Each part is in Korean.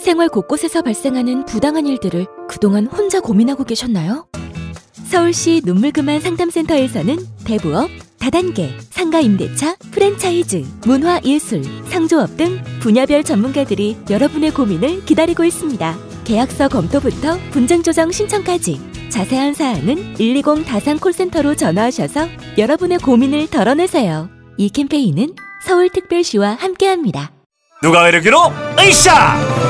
생활 곳곳에서 발생하는 부당한 일들을 그동안 혼자 고민하고 계셨나요? 서울시 눈물그만 상담센터에서는 대부업, 다단계, 상가 임대차, 프랜차이즈, 문화 예술, 상조업 등 분야별 전문가들이 여러분의 고민을 기다리고 있습니다. 계약서 검토부터 분쟁 조정 신청까지 자세한 사항은 120 다산 콜센터로 전화하셔서 여러분의 고민을 덜어내세요. 이 캠페인은 서울특별시와 함께합니다. 누가 이르기로 으쌰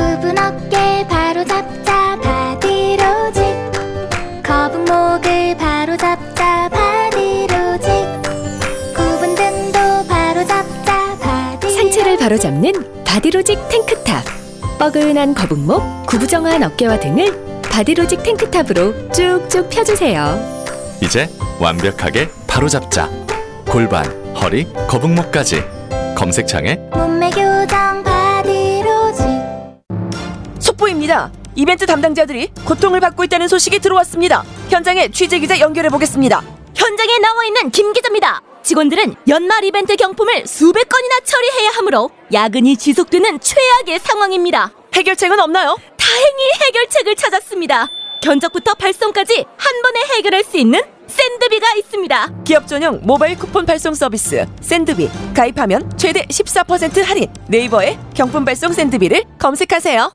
바로잡는 바디로직 탱크탑. 뻐근한 거북목, 구부정한 어깨와 등을 바디로직 탱크탑으로 쭉쭉 펴주세요. 이제 완벽하게 바로잡자. 골반, 허리, 거북목까지. 검색창에 몸매 교정 바디로직 속보입니다. 이벤트 담당자들이 고통을 받고 있다는 소식이 들어왔습니다. 현장에 취재 기자 연결해 보겠습니다. 현장에 나와 있는 김 기자입니다. 직원들은 연말 이벤트 경품을 수백 건이나 처리해야 하므로 야근이 지속되는 최악의 상황입니다. 해결책은 없나요? 다행히 해결책을 찾았습니다. 견적부터 발송까지 한 번에 해결할 수 있는 샌드비가 있습니다. 기업 전용 모바일 쿠폰 발송 서비스 샌드비 가입하면 최대 14% 할인. 네이버에 경품 발송 샌드비를 검색하세요.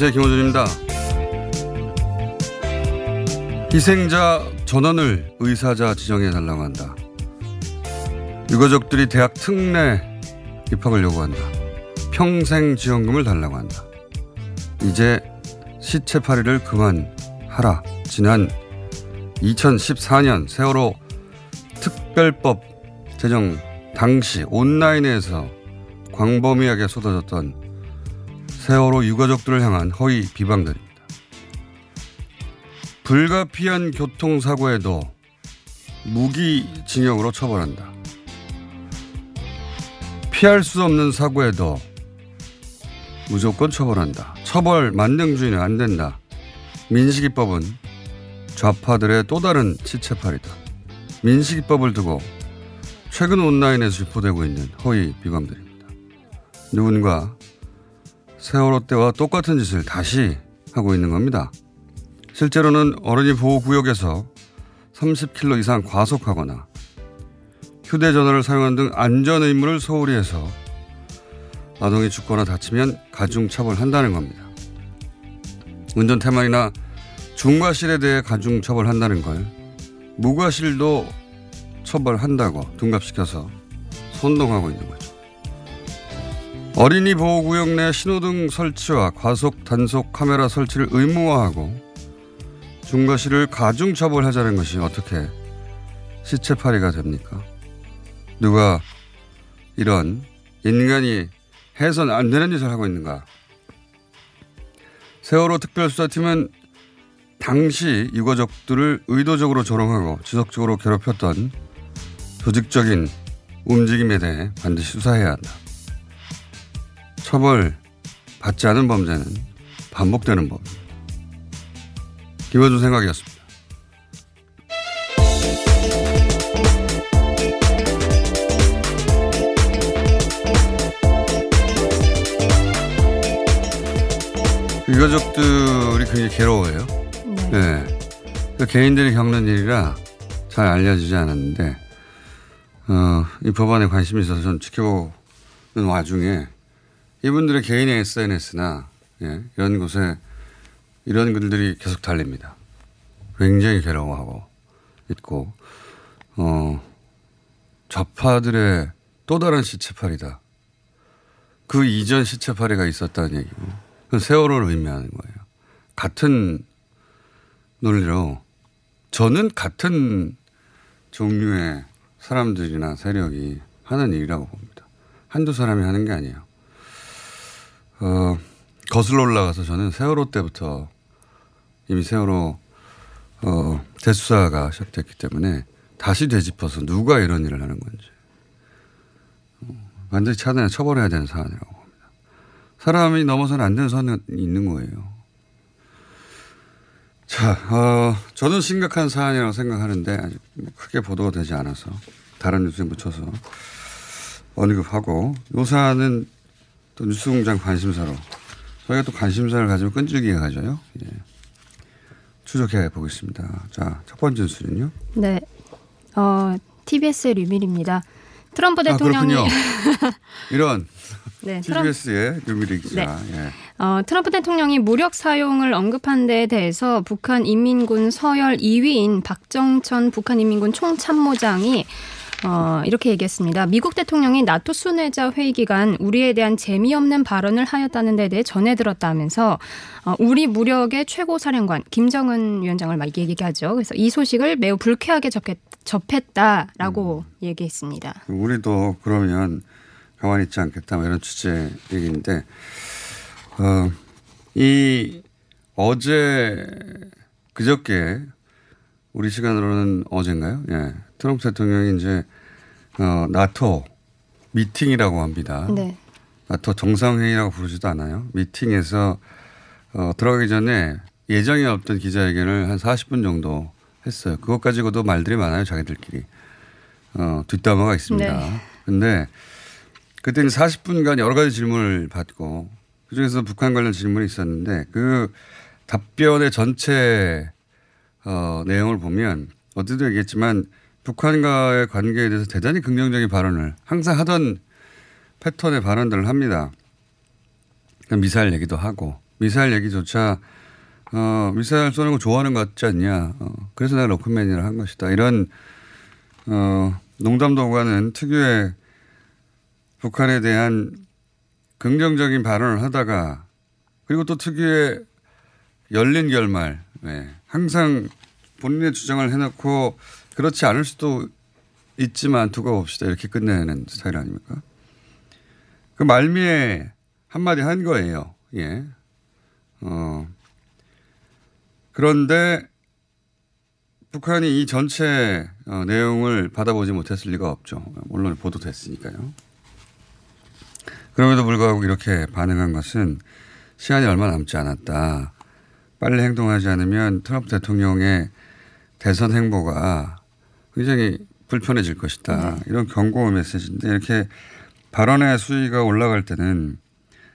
안녕하세요. 김호준입니다. 희생자 전원을 의사자 지정해 달라고 한다. 유가족들이 대학 특례 입학을 요구한다. 평생 지원금을 달라고 한다. 이제 시체팔이를 그만하라. 지난 2014년 세월호 특별법 제정 당시 온라인에서 광범위하게 쏟아졌던 세월호 유가족들을 향한 허위 비방들입니다. 불가피한 교통사고에도 무기징역으로 처벌한다. 피할 수 없는 사고에도 무조건 처벌한다. 처벌 만능주의는 안 된다. 민식이법은 좌파들의 또 다른 시체팔이다. 민식이법을 두고 최근 온라인에서 유포되고 있는 허위 비방들입니다. 누군가 세월호 때와 똑같은 짓을 다시 하고 있는 겁니다. 실제로는 어린이 보호구역에서 30km 이상 과속하거나 휴대전화를 사용한 등 안전 의무를 소홀히 해서 아동이 죽거나 다치면 가중처벌한다는 겁니다. 운전 태만이나 중과실에 대해 가중처벌한다는 걸 무과실도 처벌한다고 둔갑시켜서 선동하고 있는 거죠. 어린이 보호구역 내 신호등 설치와 과속 단속 카메라 설치를 의무화하고 중과실을 가중 처벌하자는 것이 어떻게 시체팔이가 됩니까? 누가 이런 인간이 해선 안 되는 짓을 하고 있는가? 세월호 특별수사팀은 당시 유가족들을 의도적으로 조롱하고 지속적으로 괴롭혔던 조직적인 움직임에 대해 반드시 수사해야 한다. 처벌 받지 않은 범죄는 반복되는 법. 김어준 생각이었습니다. 그 유가족들이 굉장히 괴로워요. 네. 음. 네. 그 개인들이 겪는 일이라 잘 알려지지 않았는데, 어, 이 법안에 관심이 있어서 전 지켜보는 와중에 이분들의 개인의 SNS나 예, 이런 곳에 이런 글들이 계속 달립니다. 굉장히 괴로워하고 있고, 어, 좌파들의 또 다른 시체팔이다. 그 이전 시체팔이가 있었다는 얘기고, 그건 세월호를 의미하는 거예요. 같은 논리로 저는 같은 종류의 사람들이나 세력이 하는 일이라고 봅니다. 한두 사람이 하는 게 아니에요. 어, 거슬러 올라가서 저는 세월호 때부터 이미 세월호 어, 대수사가 시작됐기 때문에 다시 되짚어서 누가 이런 일을 하는 건지 어, 완전히 차단해 처벌해야 되는 사안이라고 봅니다. 사람이 넘어서는 안 되는 선이 있는 거예요. 자, 어, 저는 심각한 사안이라고 생각하는데 아직 뭐 크게 보도가 되지 않아서 다른 뉴스에 묻혀서 언급하고 요 사안은 또 뉴스공장 관심사로 저희가 또 관심사를 가지고 끈질기게 가져요. 예. 추적해 보겠습니다. 자, 첫 번째 뉴스는요. 네. 어, TBS의 류밀입니다. 트럼프 아, 대통령이 그렇군요. 이런 네, TBS의 유미리 기자. 예. 어, 트럼프 대통령이 무력 사용을 언급한 데에 대해서 북한 인민군 서열 2위인 박정천 북한 인민군 총참모장이 어, 이렇게 얘기했습니다. 미국 대통령이 나토 순회자 회의 기간 우리에 대한 재미없는 발언을 하였다는 데 대해 전해 들었다면서 어, 우리 무력의 최고 사령관 김정은 위원장을 막 얘기하죠. 그래서 이 소식을 매우 불쾌하게 접했, 접했다라고 얘기했습니다. 우리도 그러면 가만히 있지 않겠다 뭐 이런 취지의 얘기인데 어, 이 어제 그저께 우리 시간으로는 어젠가요? 예. 트럼프 대통령이 이제 어, 나토 미팅이라고 합니다. 네. 나토 정상회의라고 부르지도 않아요. 미팅에서 어, 들어가기 전에 예정이 없던 기자회견을 한 40분 정도 했어요. 그것 가지고도 말들이 많아요. 자기들끼리. 어, 뒷담화가 있습니다. 네. 근데 그때 40분간 여러 가지 질문을 받고 그중에서 북한 관련 질문이 있었는데 그 답변의 전체 어, 내용을 보면 어제도 얘기했지만 북한과의 관계에 대해서 대단히 긍정적인 발언을 항상 하던 패턴의 발언들을 합니다. 미사일 얘기도 하고 미사일 얘기조차 어, 미사일 쏘는 거 좋아하는 것 같지 않냐. 어, 그래서 내가 로크맨이라 한 것이다. 이런 어, 농담도 오가는 특유의 북한에 대한 긍정적인 발언을 하다가 그리고 또 특유의 열린 결말. 네. 항상 본인의 주장을 해놓고 그렇지 않을 수도 있지만 두고 봅시다. 이렇게 끝내는 스타일 아닙니까? 그 말미에 한마디 한 거예요. 예. 어. 그런데 북한이 이 전체 어, 내용을 받아보지 못했을 리가 없죠. 물론 보도됐으니까요. 그럼에도 불구하고 이렇게 반응한 것은 시간이 얼마 남지 않았다. 빨리 행동하지 않으면 트럼프 대통령의 대선 행보가 굉장히 불편해질 것이다. 네. 이런 경고 메시지인데 이렇게 발언의 수위가 올라갈 때는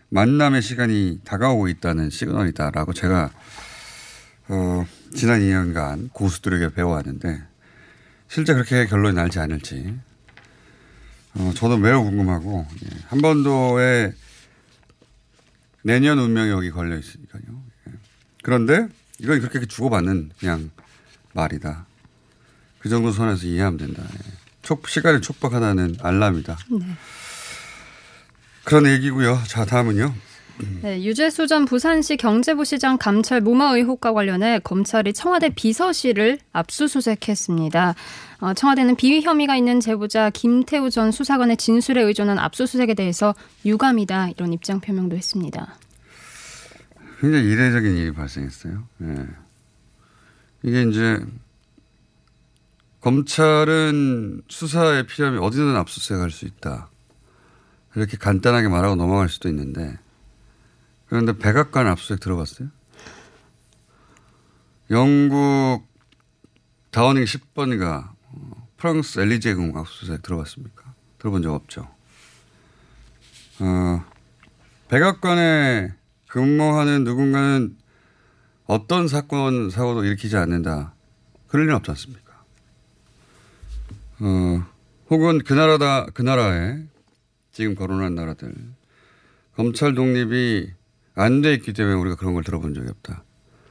만남의 시간이 다가오고 있다는 시그널이다라고 제가 어, 지난 2년간 고수들에게 배워왔는데 실제 그렇게 결론이 날지 않을지 어, 저도 매우 궁금하고 예. 한반도에 내년 운명이 여기 걸려 있으니까요. 예. 그런데 이건 그렇게 주고받는 그냥 말이다. 그 정도 선에서 이해하면 된다. 예. 촉, 시간이 촉박하다는 알람이다. 그런 얘기고요. 자 다음은요. 네, 유재수 전 부산시 경제부 시장 감찰 무마 의혹과 관련해 검찰이 청와대 비서실을 압수수색했습니다. 어, 청와대는 비위 혐의가 있는 제보자 김태우 전 수사관의 진술에 의존한 압수수색에 대해서 유감이다 이런 입장 표명도 했습니다. 굉장히 이례적인 일이 발생했어요. 예. 이게 이제 검찰은 수사에 필요하면 어디든 압수수색할 수 있다. 이렇게 간단하게 말하고 넘어갈 수도 있는데 그런데 백악관 압수수색 들어봤어요? 영국 다우닝 10번가 프랑스 엘리제 궁 압수수색 들어봤습니까? 들어본 적 없죠. 어, 백악관에 근무하는 누군가는 어떤 사건, 사고도 일으키지 않는다. 그럴 리는 없지 않습니까? 어, 혹은 그 나라다, 그 나라에 지금 거론한 나라들. 검찰 독립이 안 돼 있기 때문에 우리가 그런 걸 들어본 적이 없다.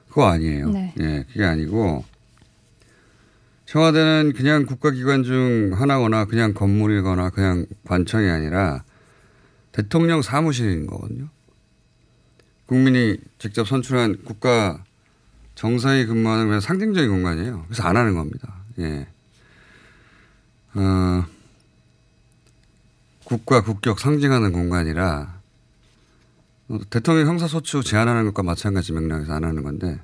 그거 아니에요. 네. 예, 그게 아니고 청와대는 그냥 국가기관 중 하나거나 그냥 건물이거나 그냥 관청이 아니라 대통령 사무실인 거거든요. 국민이 직접 선출한 국가 정사에 근무하는 그냥 상징적인 공간이에요. 그래서 안 하는 겁니다. 예. 어, 국가 국격 상징하는 공간이라 어, 대통령 형사소추 제한하는 것과 마찬가지 맥락에서 안 하는 건데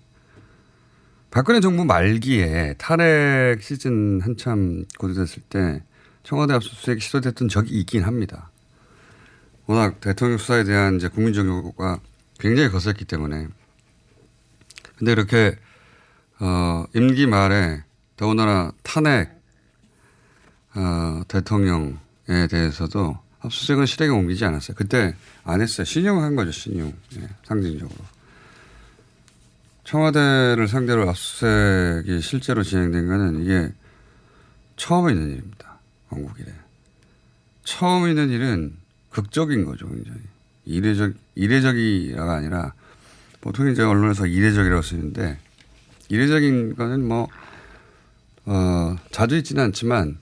박근혜 정부 말기에 탄핵 시즌 한참 고조됐을 때 청와대 압수수색이 시도됐던 적이 있긴 합니다. 워낙 대통령 수사에 대한 이제 국민적 요구가 굉장히 거셌기 때문에. 근데 이렇게, 어, 임기 말에 더군다나 탄핵, 어, 대통령에 대해서도 압수수색은 실행에 옮기지 않았어요. 그때 안 했어요. 신용한 거죠, 신용. 예, 상징적으로. 청와대를 상대로 압수수색이 실제로 진행된 거는 이게 처음 있는 일입니다. 건국 이래. 처음 있는 일은 극적인 거죠, 굉장히. 이례적, 이례적이라가 아니라 보통 이제 언론에서 이례적이라고 쓰는데 이례적인 거는 뭐, 어, 자주 있지는 않지만,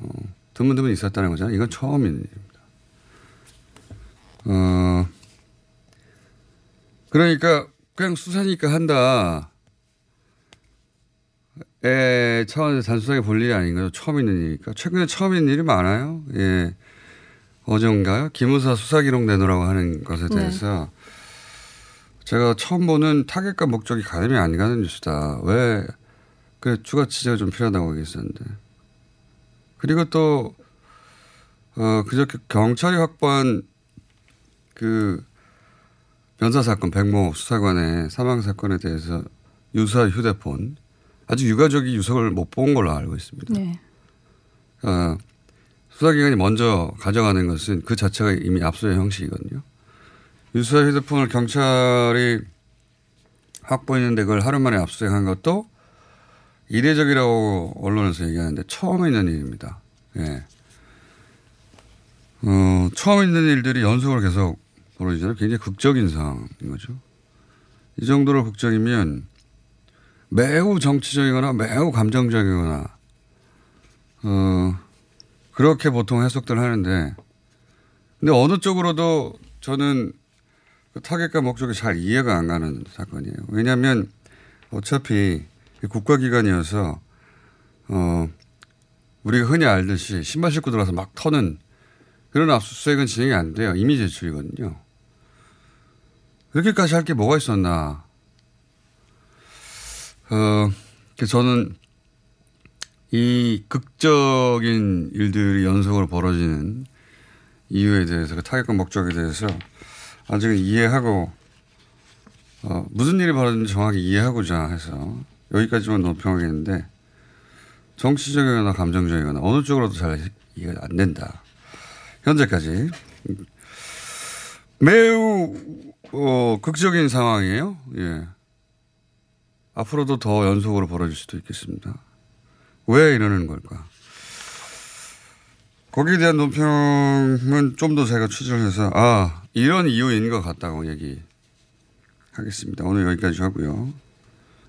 어, 드문드문 있었다는 거잖아요. 이건 처음 있는 일입니다. 어, 그러니까 그냥 수사니까 한다. 에 차원에서 단순하게 볼 일이 아닌 거죠. 처음 있는 일이니까. 최근에 처음 있는 일이 많아요. 예. 어젠가요? 기무사 수사 기록 내놓으라고 하는 것에 네. 대해서 제가 처음 보는 타겟과 목적이 가늠이 안 가는 뉴스다. 왜, 그 추가 취재가 좀 필요하다고 얘기했었는데. 그리고 또, 어, 그저께 경찰이 확보한 그 변사 사건 백모 수사관의 사망 사건에 대해서 유사 휴대폰 아주 유가족이 유석을 못본 걸로 알고 있습니다. 네. 어, 수사기관이 먼저 가져가는 것은 그 자체가 이미 압수의 형식이거든요. 유사 휴대폰을 경찰이 확보했는데 그걸 하루 만에 압수수색한 것도 이례적이라고 언론에서 얘기하는데 처음 있는 일입니다. 예. 어, 처음 있는 일들이 연속으로 계속 벌어지잖아요. 굉장히 극적인 상황인 거죠. 이 정도로 극적이면 매우 정치적이거나 매우 감정적이거나 어, 그렇게 보통 해석들 하는데 근데 어느 쪽으로도 저는 그 타겟과 목적이 잘 이해가 안 가는 사건이에요. 왜냐하면 어차피 국가기관이어서 어, 우리가 흔히 알듯이 신발 신고 들어가서 막 터는 그런 압수수색은 진행이 안 돼요. 이미 제출이거든요. 그렇게까지 할 게 뭐가 있었나. 어, 저는 이 극적인 일들이 연속으로 벌어지는 이유에 대해서 그 타격과 목적에 대해서 아직은 이해하고 어, 무슨 일이 벌어졌는지 정확히 이해하고자 해서 여기까지만 논평하겠는데 정치적이거나 감정적이거나 어느 쪽으로도 잘 이해가 안 된다. 현재까지 매우 어, 극적인 상황이에요. 예. 앞으로도 더 연속으로 벌어질 수도 있겠습니다. 왜 이러는 걸까? 거기에 대한 논평은 좀 더 제가 취재를 해서 아 이런 이유인 것 같다고 얘기하겠습니다. 오늘 여기까지 하고요.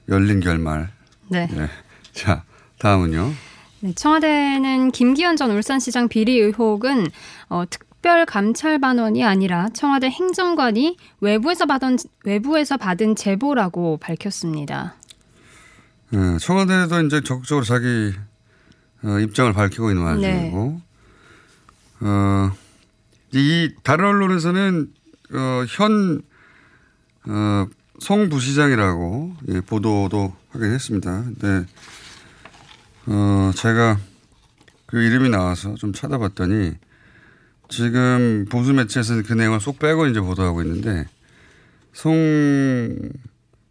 열린 결말. 네. 네. 자 다음은요. 네, 청와대는 김기현 전 울산시장 비리 의혹은 어, 특별 감찰반원이 아니라 청와대 행정관이 외부에서 받은 외부에서 받은 제보라고 밝혔습니다. 네, 청와대도 이제 적극적으로 자기 어, 입장을 밝히고 있는 와중이고, 어, 이 다른 언론에서는 어, 현 어, 송 부시장이라고 예, 보도도 하긴 했습니다. 근데 어, 제가 그 이름이 나와서 좀 찾아봤더니 지금 보수 매체에서는 그 내용을 쏙 빼고 이제 보도하고 있는데 송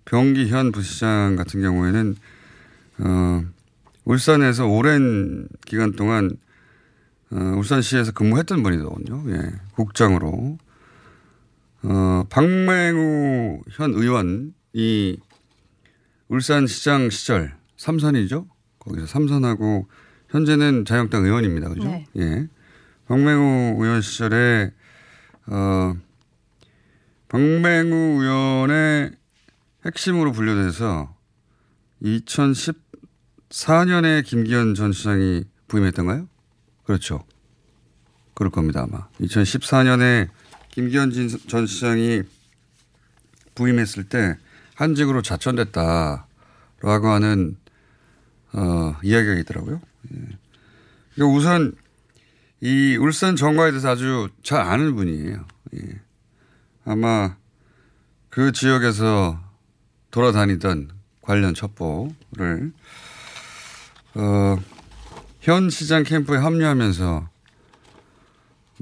병기 현 부시장 같은 경우에는 어, 울산에서 오랜 기간 동안 어, 울산시에서 근무했던 분이거든요. 예, 국장으로. 어, 박맹우 현 의원이 울산시장 시절 삼선이죠. 거기서 삼선하고 현재는 자유한국당 의원입니다. 그죠? 네. 예. 박맹우 의원 시절에 어, 박맹우 의원의 핵심으로 분류돼서 2014년에 김기현 전 시장이 부임했던가요? 그렇죠. 그럴 겁니다, 아마. 2014년에 김기현 진- 전 시장이 부임했을 때 한직으로 자천됐다라고 하는 어, 이야기가 있더라고요. 예. 그러니까 우선 이 울산 정과에 대해서 아주 잘 아는 분이에요. 예. 아마 그 지역에서 돌아다니던 관련 첩보를 어, 현 시장 캠프에 합류하면서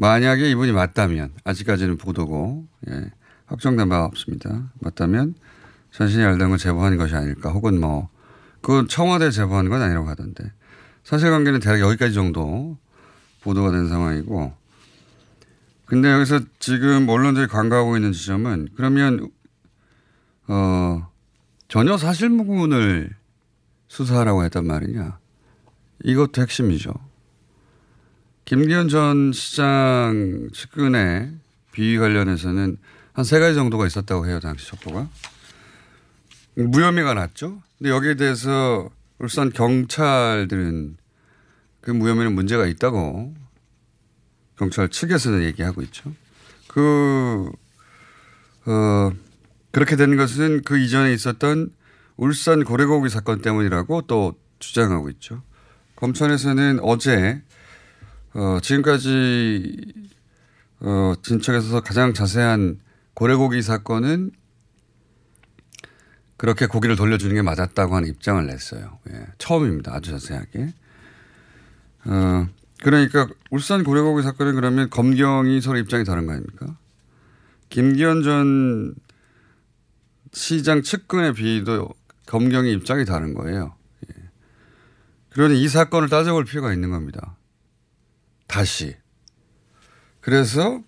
만약에 이분이 맞다면 아직까지는 보도고 예, 확정된 바가 없습니다. 맞다면 자신이 알던 걸 제보한 것이 아닐까 혹은 뭐 그건 청와대 제보한 건 아니라고 하던데 사실관계는 대략 여기까지 정도 보도가 된 상황이고 근데 여기서 지금 언론들이 관가하고 있는 지점은 그러면 어 전혀 사실무근을 수사하라고 했단 말이냐 이것도 핵심이죠. 김기현 전 시장 측근의 비위 관련해서는 한 세 가지 정도가 있었다고 해요, 당시 첩보가. 무혐의가 났죠. 근데 여기에 대해서 울산 경찰들은 그 무혐의는 문제가 있다고 경찰 측에서는 얘기하고 있죠. 그, 어, 그렇게 된 것은 그 이전에 있었던 울산 고래고기 사건 때문이라고 또 주장하고 있죠. 검찰에서는 어제 어, 지금까지 어, 진척에서 가장 자세한 고래고기 사건은 그렇게 고기를 돌려주는 게 맞았다고 하는 입장을 냈어요. 예, 처음입니다. 아주 자세하게. 어, 그러니까 울산 고래고기 사건은 그러면 검경이 서로 입장이 다른 거 아닙니까? 김기현 전 시장 측근의 비위도 검경의 입장이 다른 거예요. 예. 그러니 이 사건을 따져볼 필요가 있는 겁니다. 다시. 그래서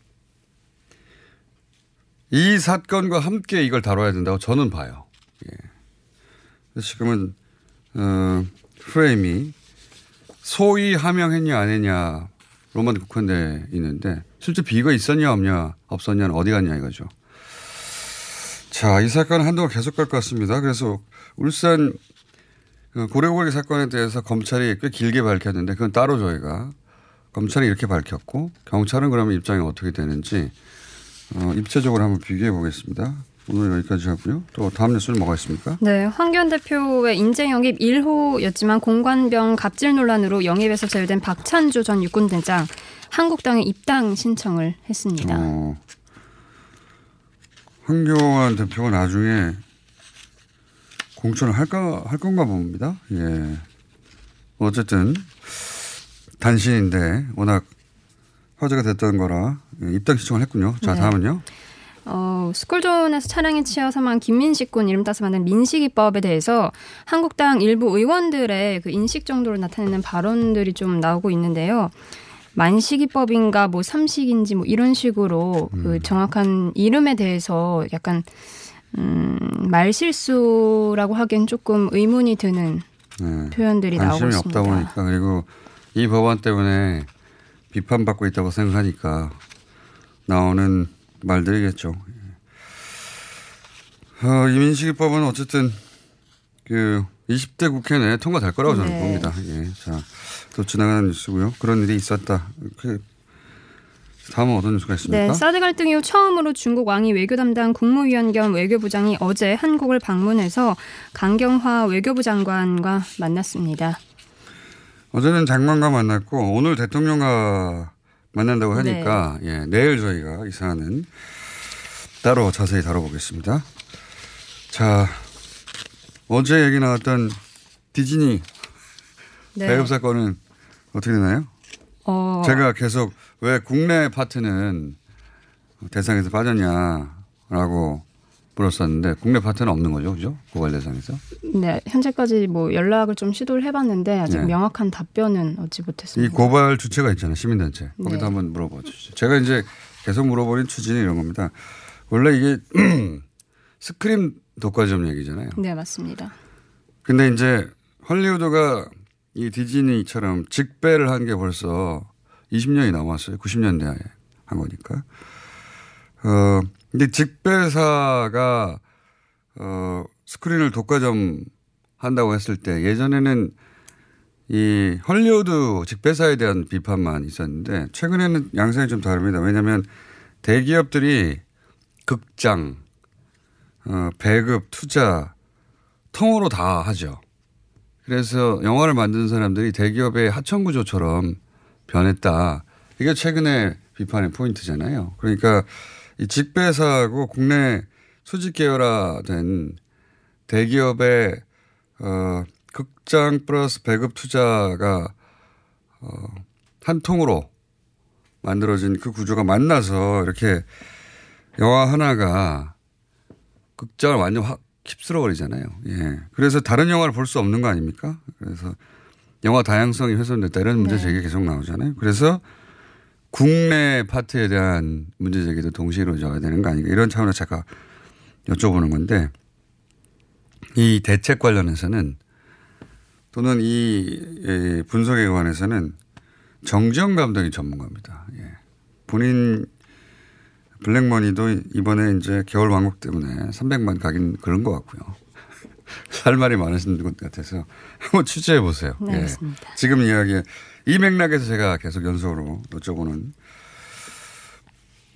이 사건과 함께 이걸 다뤄야 된다고 저는 봐요. 예. 지금은 어, 프레임이 소위 하명했냐 안 했냐로만 국한돼 있는데 실제 비가 있었냐 없냐 없었냐는 어디 갔냐 이거죠. 자, 이 사건은 한동안 계속 갈 것 같습니다. 그래서 울산 그 고래고기 사건에 대해서 검찰이 꽤 길게 밝혔는데 그건 따로 저희가 검찰이 이렇게 밝혔고 경찰은 그러면 입장이 어떻게 되는지 어, 입체적으로 한번 비교해 보겠습니다. 오늘 여기까지 하고요. 또 다음 뉴스는 뭐가 있습니까? 네, 황교안 대표의 인재 영입 1호였지만 공관병 갑질 논란으로 영입에서 제외된 박찬주 전 육군대장 한국당에 입당 신청을 했습니다. 어, 황교안 대표가 나중에 공천을 할까 할 건가 봅니다. 예. 어쨌든 단신인데 워낙 화제가 됐던 거라 예, 입당 신청을 했군요. 자 네. 다음은요. 어, 스쿨존에서 차량에 치여 사망한 김민식 군 이름 따서 만든 민식이법에 대해서 한국당 일부 의원들의 그 인식 정도를 나타내는 발언들이 좀 나오고 있는데요. 만식이법인가 뭐 삼식인지 뭐 이런 식으로 그 정확한 이름에 대해서 약간 음, 말실수라고 하기엔 조금 의문이 드는 네. 표현들이 나오고 관심이 있습니다. 없다 보니까 그리고 이 법안 때문에 비판받고 있다고 생각하니까 나오는 말들이겠죠. 어, 이민식이법은 어쨌든 그 20대 국회 내에 통과될 거라고 저는 네. 봅니다. 예. 자, 또 지나가는 뉴스고요. 그런 일이 있었다. 그 다음은 어떤 뉴스가 있습니까? 네, 사드 갈등 이후 처음으로 중국 왕이 외교 담당 국무위원 겸 외교부장이 어제 한국을 방문해서 강경화 외교부 장관과 만났습니다. 어제는 장관과 만났고 오늘 대통령과 만난다고 하니까 예, 내일 저희가 이 사안은 따로 자세히 다뤄보겠습니다. 자, 어제 얘기 나왔던 디즈니 네. 배급 사건은 어떻게 되나요? 어, 제가 계속 왜 국내 파트는 대상에서 빠졌냐라고 물었었는데 국내 파트는 없는 거죠, 그죠? 고발 대상에서. 네, 현재까지 뭐 연락을 좀 시도를 해봤는데 아직 네. 명확한 답변은 얻지 이 못했습니다. 고발 주체가 있잖아요. 시민단체. 거기도 네. 한번 물어봐 주시죠. 제가 이제 계속 물어보는 추진이 이런 겁니다. 원래 이게 스크린 독과점 얘기잖아요. 네, 맞습니다. 근데 이제 헐리우드가 이 디즈니처럼 직배를 한 게 벌써 20년이 넘었어요. 90년대에 한 거니까. 어, 근데 직배사가 어, 스크린을 독과점 한다고 했을 때 예전에는 이 헐리우드 직배사에 대한 비판만 있었는데 최근에는 양상이 좀 다릅니다. 왜냐하면 대기업들이 극장, 어, 배급, 투자 통으로 다 하죠. 그래서 영화를 만드는 사람들이 대기업의 하청 구조처럼 변했다. 이게 최근에 비판의 포인트잖아요. 그러니까 이 직배사하고 국내 수직 계열화된 대기업의 어, 극장 플러스 배급 투자가 어, 한 통으로 만들어진 그 구조가 만나서 이렇게 영화 하나가 극장을 완전 확 휩쓸어 버리잖아요. 예. 그래서 다른 영화를 볼 수 없는 거 아닙니까? 그래서 영화 다양성이 훼손됐다 이런 문제 제기 계속 나오잖아요. 그래서 국내 파트에 대한 문제 제기도 동시에 이루어져야 되는 거 아닌가 이런 차원에서 제가 여쭤보는 건데 이 대책 관련해서는 또는 이 분석에 관해서는 정지영 감독이 전문가입니다. 예. 본인 블랙머니도 이번에 이제 겨울 왕국 때문에 300만 가긴 그런 것 같고요. 할 말이 많으신 것 같아서 한번 취재해 보세요. 네, 예. 지금 이야기 이 맥락에서 제가 계속 연속으로 여쭤보는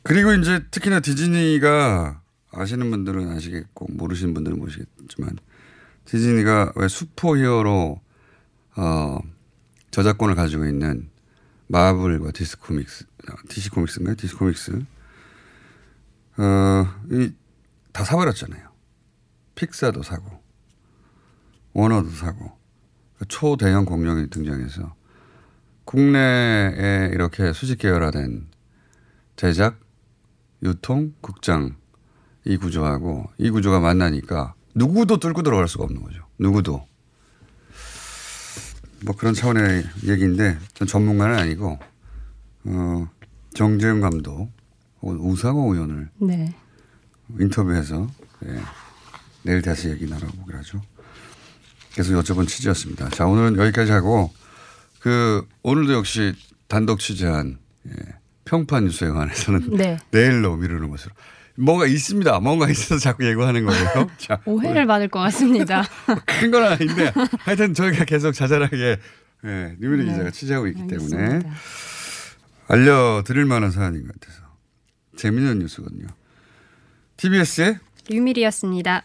그리고 이제 특히나 디즈니가 아시는 분들은 아시겠고 모르시는 분들은 모르시겠지만 디즈니가 왜 슈퍼 히어로 어 저작권을 가지고 있는 마블과 디스 코믹스 DC 코믹스인가요? DC 코믹스 어 이 다 사버렸잖아요. 픽사도 사고 워너도 사고 초대형 공룡이 등장해서 국내에 이렇게 수직 계열화된 제작, 유통, 극장 이 구조하고 이 구조가 만나니까 누구도 뚫고 들어갈 수가 없는 거죠. 누구도. 뭐 그런 차원의 얘기인데 전 전문가는 아니고 어 정재영 감독 혹은 우상호 의원을 네. 인터뷰해서 예, 내일 다시 얘기 나눠보기로 하죠. 계속 여쭤본 취지였습니다. 자 오늘은 여기까지 하고 그 오늘도 역시 단독 취재한 예, 평판 뉴스에 관해서는 네. 내일로 미루는 것으로 뭔가 있습니다. 뭔가 있어서 자꾸 예고하는 거예요. 자, 오해를 받을 것 같습니다. 큰 건 아닌데 하여튼 저희가 계속 자잘하게 예, 류민희 네. 기자가 취재하고 있기 때문에 알겠습니다. 알려드릴 만한 사안인 것 같아서 재미있는 뉴스거든요. TBS의 류밀이었습니다.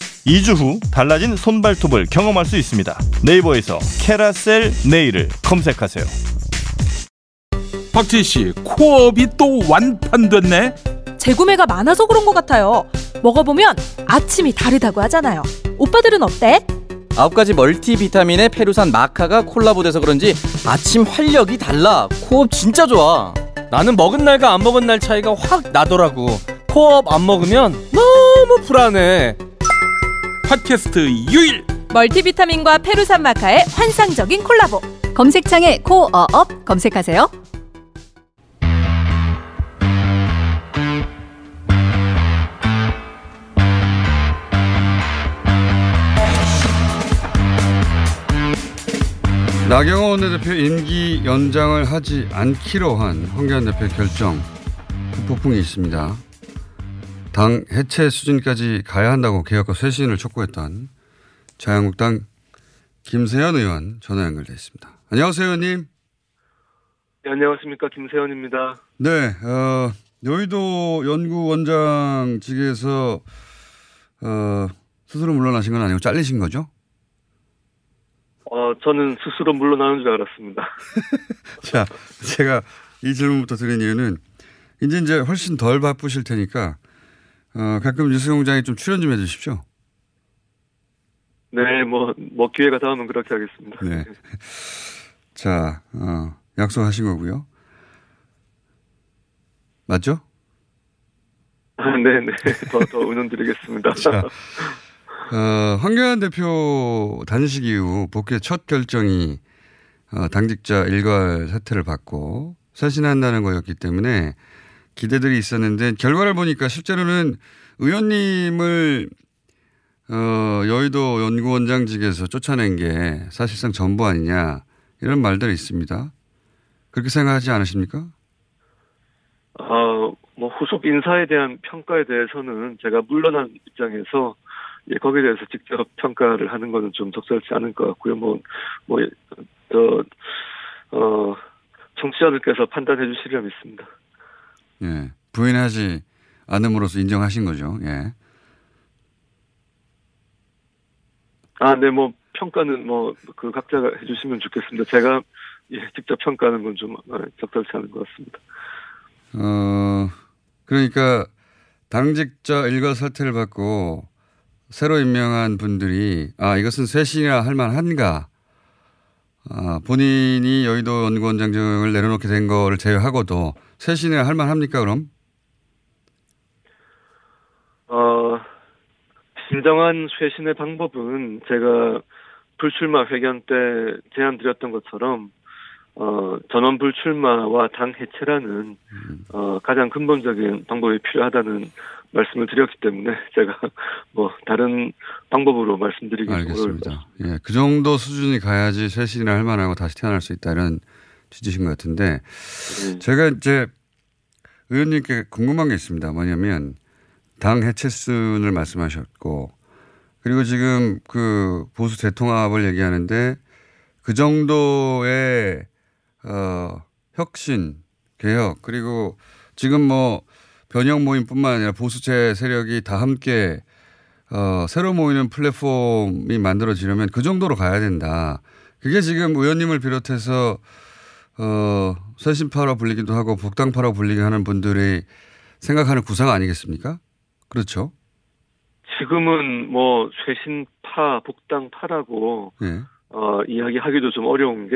2주 후 달라진 손발톱을 경험할 수 있습니다 네이버에서 캐라셀 네일을 검색하세요 박지희 씨, 코업이 또 완판됐네. 재구매가 많아서 그런 것 같아요. 먹어보면 아침이 다르다고 하잖아요. 오빠들은 어때? 아홉 가지 멀티비타민의 페루산 마카가 콜라보돼서 그런지 아침 활력이 달라. 코업 진짜 좋아. 나는 먹은 날과 안 먹은 날 차이가 확 나더라고. 코업 안 먹으면 너무 불안해. 팟캐스트 유일 멀티비타민과 페루산 마카의 환상적인 콜라보. 검색창에 코어업 검색하세요. 나경원 원내대표 임기 연장을 하지 않기로 한 황교안 대표의 결정 그 폭풍이 있습니다. 당 해체 수준까지 가야 한다고 개혁과 쇄신을 촉구했던 자유한국당 김세현 의원 전화 연결돼 있습니다. 안녕하세요, 의원님. 네, 안녕하십니까 김세현입니다. 네, 어, 여의도 연구원장직에서 어, 스스로 물러나신 건 아니고 잘리신 거죠? 어 저는 스스로 물러나는 줄 알았습니다. 자, 제가 이 질문부터 드린 이유는 이제 이제 훨씬 덜 바쁘실 테니까 어, 가끔 뉴스공장에 좀 출연 좀 해주십시오. 네, 뭐, 뭐 기회가 닿으면 그렇게 하겠습니다. 네. 자, 어, 약속하신 거고요. 맞죠? 아, 네 네. 더, 더 의논드리겠습니다. 자, 어, 황교안 대표 단식 이후 복귀 첫 결정이 어, 당직자 일괄 사퇴를 받고 쇄신한다는 거였기 때문에 기대들이 있었는데 결과를 보니까 실제로는 의원님을 어, 여의도 연구원장직에서 쫓아낸 게 사실상 전부 아니냐 이런 말들이 있습니다. 그렇게 생각하지 않으십니까? 어, 뭐 후속 인사에 대한 평가에 대해서는 제가 물러난 입장에서 예, 거기에 대해서 직접 평가를 하는 거는 좀 적절치 않을 것 같고요. 뭐, 뭐, 저, 어, 청취자들께서 판단해 주시리라 믿습니다. 예. 부인하지 않음으로써 인정하신 거죠. 예. 아, 네, 뭐, 평가는 뭐, 그 각자가 해주시면 좋겠습니다. 제가, 예, 직접 평가하는 건 좀 적절치 않은 것 같습니다. 어, 그러니까 당직자 일괄 사퇴를 받고 새로 임명한 분들이 아, 이것은 쇄신이라 할 만한가? 아, 본인이 여의도 연구원장직을 내려놓게 된 거를 제외하고도 쇄신이라 할 만합니까, 그럼? 어, 진정한 쇄신의 방법은 제가 불출마 회견 때 제안 드렸던 것처럼 어, 전원 불출마와 당 해체라는 어, 가장 근본적인 방법이 필요하다는 말씀을 드렸기 때문에 제가 뭐 다른 방법으로 말씀드리기 알겠습니다. 예, 그 정도 수준이 가야지 쇄신이라 할 만하고 다시 태어날 수 있다 이런 취지신 것 같은데 제가 이제 의원님께 궁금한 게 있습니다. 뭐냐면 당 해체 순을 말씀하셨고 그리고 지금 그 보수 대통합을 얘기하는데 그 정도의 어, 혁신, 개혁, 그리고 지금 뭐 변형 모임뿐만 아니라 보수체 세력이 다 함께 어, 새로 모이는 플랫폼이 만들어지려면 그 정도로 가야 된다. 그게 지금 의원님을 비롯해서 어, 쇄신파로 불리기도 하고 복당파로 불리게 하는 분들이 생각하는 구상 아니겠습니까? 그렇죠. 지금은 뭐 쇄신파, 복당파라고 예. 어, 이야기하기도 좀 어려운 게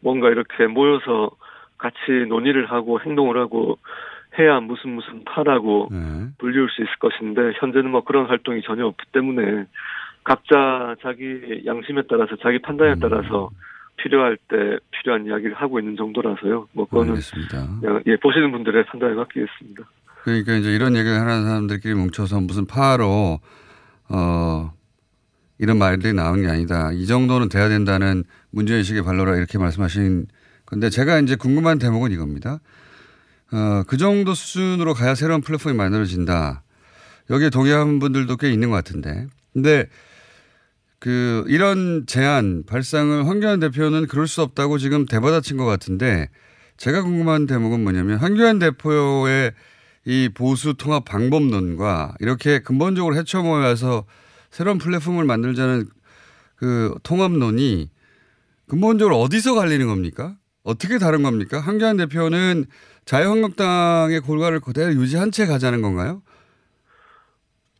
뭔가 이렇게 모여서 같이 논의를 하고 행동을 하고 해야 무슨 무슨 파라고 네. 불리울 수 있을 것인데 현재는 뭐 그런 활동이 전혀 없기 때문에 각자 자기 양심에 따라서 자기 판단에 음. 따라서 필요할 때 필요한 이야기를 하고 있는 정도라서요. 뭐 그거는. 그냥 예 보시는 분들의 판단에 맡기겠습니다. 그러니까 이제 이런 얘기를 하는 사람들끼리 뭉쳐서 무슨 파로 어 이런 말들이 나오는 게 아니다. 이 정도는 돼야 된다는 문제의식의 발로라 이렇게 말씀하신 건데 제가 이제 궁금한 대목은 이겁니다. 어, 그 정도 수준으로 가야 새로운 플랫폼이 만들어진다. 여기에 동의하는 분들도 꽤 있는 것 같은데. 근데 그 이런 제안 발상을 황교안 대표는 그럴 수 없다고 지금 대받아친 것 같은데 제가 궁금한 대목은 뭐냐면 황교안 대표의 이 보수 통합 방법론과 이렇게 근본적으로 헤쳐 모여서 새로운 플랫폼을 만들자는 그 통합론이 근본적으로 어디서 갈리는 겁니까? 어떻게 다른 겁니까? 황교안 대표는 자유한국당의 골과를 그대로 유지한 채 가자는 건가요?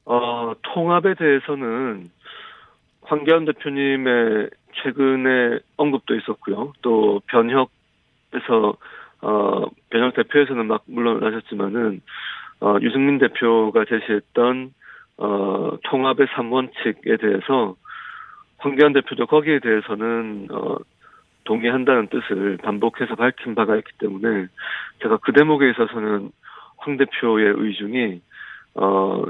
어, 통합에 대해서는 황교안 대표님의 최근에 언급도 있었고요. 또 변혁에서 어, 변형 대표에서는 막 물러나셨지만은 어, 유승민 대표가 제시했던 어, 통합의 3원칙에 대해서 황교안 대표도 거기에 대해서는 어, 동의한다는 뜻을 반복해서 밝힌 바가 있기 때문에 제가 그 대목에 있어서는 황 대표의 의중이 어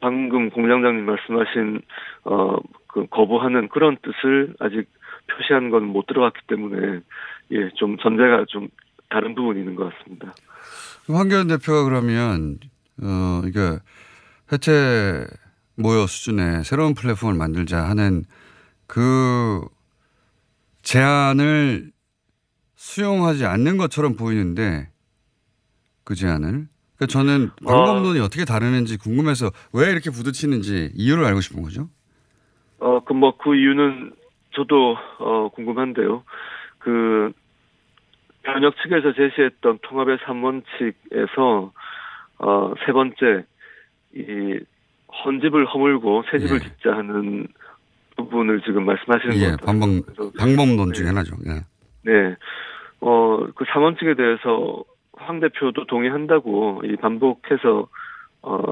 방금 공장장님 말씀하신 어그 거부하는 그런 뜻을 아직 표시한 건 못 들어갔기 때문에 예 좀 전제가 좀 다른 부분이 있는 것 같습니다. 황교안 대표가 그러면 어 이게 해체 모여 수준의 새로운 플랫폼을 만들자 하는 그 제안을 수용하지 않는 것처럼 보이는데 그 제안을 그러니까 저는 방법론이 어. 떻게 다르는지 궁금해서 왜 이렇게 부딪히는지 이유를 알고 싶은 거죠. 어, 그 뭐 그 이유는 저도 어 궁금한데요. 그 변혁 측에서 제시했던 통합의 3원칙에서 어 세 번째 이 헌집을 허물고 새 집을 예. 짓자 하는 부분을 지금 말씀하시는 예, 것 같아요. 방법, 방법론 중에 하나죠. 예. 네. 어, 그 3원칙에 대해서 황 대표도 동의한다고 이 반복해서 어,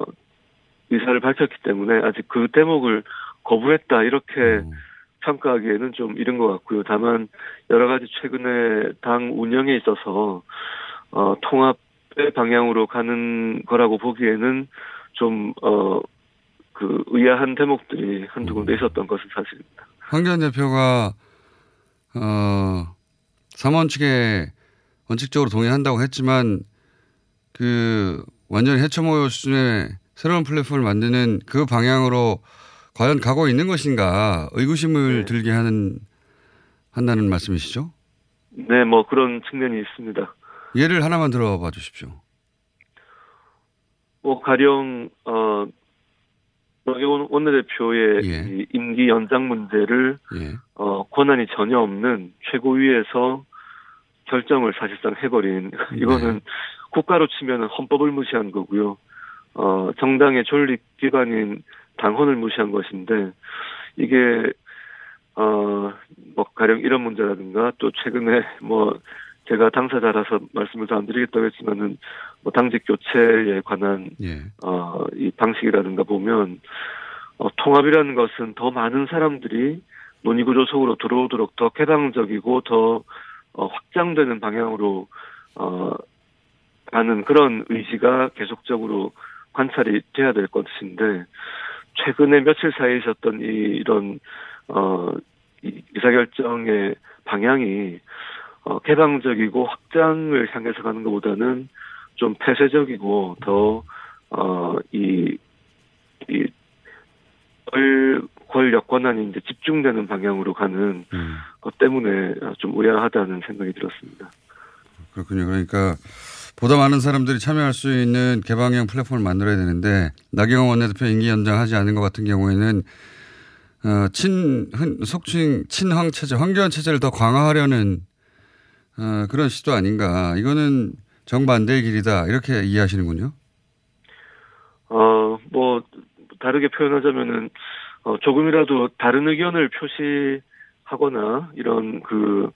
의사를 밝혔기 때문에 아직 그 대목을 거부했다 이렇게 음. 평가하기에는 좀 이른 것 같고요. 다만 여러 가지 최근에 당 운영에 있어서 어, 통합의 방향으로 가는 거라고 보기에는 좀 어, 그 의아한 대목들이 한두 군데 음. 있었던 것은 사실입니다. 황교안 대표가 어, 삼원 측에 원칙적으로 동의한다고 했지만 그 완전히 해처모여 수준의 새로운 플랫폼을 만드는 그 방향으로 과연 가고 있는 것인가 의구심을 네. 들게 하는 한다는 말씀이시죠? 네, 뭐 그런 측면이 있습니다. 예를 하나만 들어봐 주십시오. 뭐 가령 어 노경원 원내대표의 예. 임기 연장 문제를 예. 어, 권한이 전혀 없는 최고위에서 결정을 사실상 해버린 이거는 네. 국가로 치면 헌법을 무시한 거고요. 어, 정당의 존립 기관인 당헌을 무시한 것인데 이게 어, 뭐 가령 이런 문제라든가 또 최근에 뭐 제가 당사자라서 말씀을 잘 안 드리겠다고 했지만은 뭐 당직 교체에 관한 예. 어이 방식이라든가 보면 어 통합이라는 것은 더 많은 사람들이 논의 구조 속으로 들어오도록 더 개방적이고 더 어, 확장되는 방향으로 어 가는 그런 의지가 계속적으로 관찰이 돼야 될 것인데 최근에 며칠 사이에 있었던 이, 이런 어 이, 의사결정의 방향이 어, 개방적이고 확장을 향해서 가는 것보다는 좀 폐쇄적이고 더, 어, 이, 이, 권력 권한이 이제 집중되는 방향으로 가는 음. 것 때문에 좀 의아하다는 생각이 들었습니다. 그렇군요. 그러니까 보다 많은 사람들이 참여할 수 있는 개방형 플랫폼을 만들어야 되는데 나경원 원내대표 임기 연장하지 않은 것 같은 경우에는 어, 친, 속칭 친황 체제, 황교안 체제를 더 강화하려는 어, 그런 시도 아닌가. 이거는 정반대의 길이다. 이렇게 이해하시는군요. 어, 뭐, 다르게 표현하자면은, 어, 조금이라도 다른 의견을 표시하거나, 이런 그,